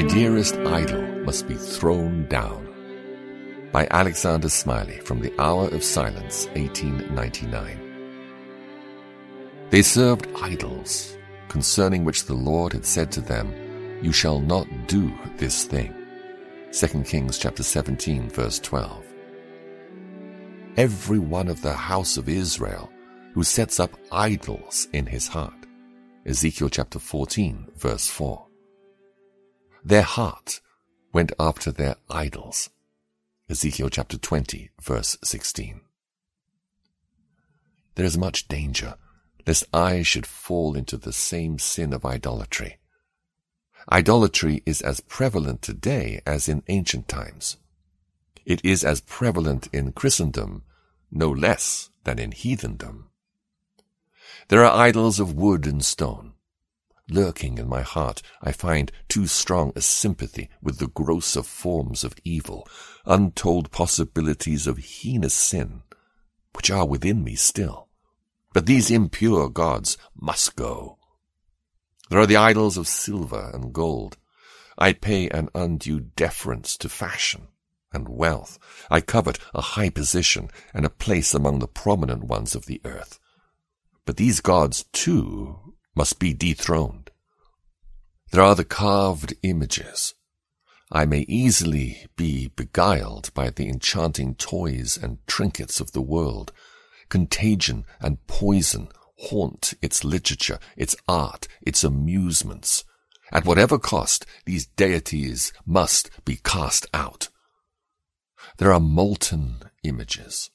dearest idol must be thrown down. By Alexander Smellie from the Hour of Silence, 1899. They served idols, concerning which the Lord had said to them, You shall not do this thing. 2 Kings chapter 17, verse 12. Every one of the house of Israel who sets up idols in his heart. Ezekiel chapter 14, verse 4. Their heart went after their idols. Ezekiel chapter 20, verse 16. There is much danger lest I should fall into the same sin of idolatry. Idolatry is as prevalent today as in ancient times. It is as prevalent in Christendom, no less than in heathendom. There are idols of wood and stone, Lurking in my heart, I find too strong a sympathy with the grosser forms of evil, untold possibilities of heinous sin, which are within me still. But these impure gods must go. There are the idols of silver and gold. I pay an undue deference to fashion and wealth. I covet a high position and a place among the prominent ones of the earth. But these gods, too, must be dethroned. There are the carved images. I may easily be beguiled by the enchanting toys and trinkets of the world. Contagion and poison haunt its literature, its art, its amusements. At whatever cost, these deities must be cast out. There are molten images.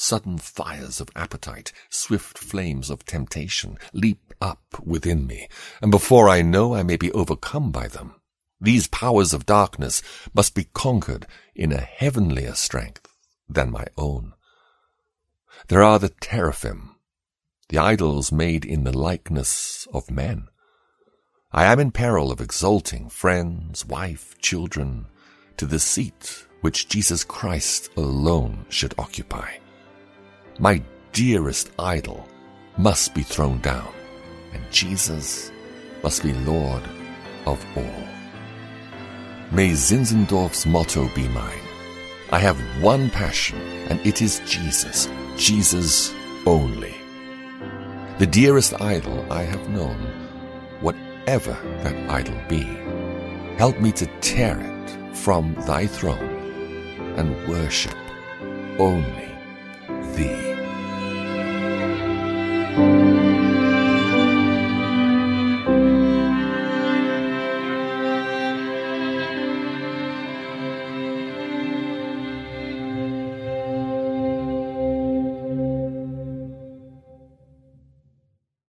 Sudden fires of appetite, swift flames of temptation leap up within me, and before I know I may be overcome by them. These powers of darkness must be conquered in a heavenlier strength than my own. There are the teraphim, the idols made in the likeness of men. I am in peril of exalting friends, wife, children, to the seat which Jesus Christ alone should occupy my dearest idol, must be thrown down, and Jesus must be Lord of all. May Zinzendorf's motto be mine. I have one passion, and it is Jesus, Jesus only. The dearest idol I have known, whatever that idol be, help me to tear it from thy throne and worship only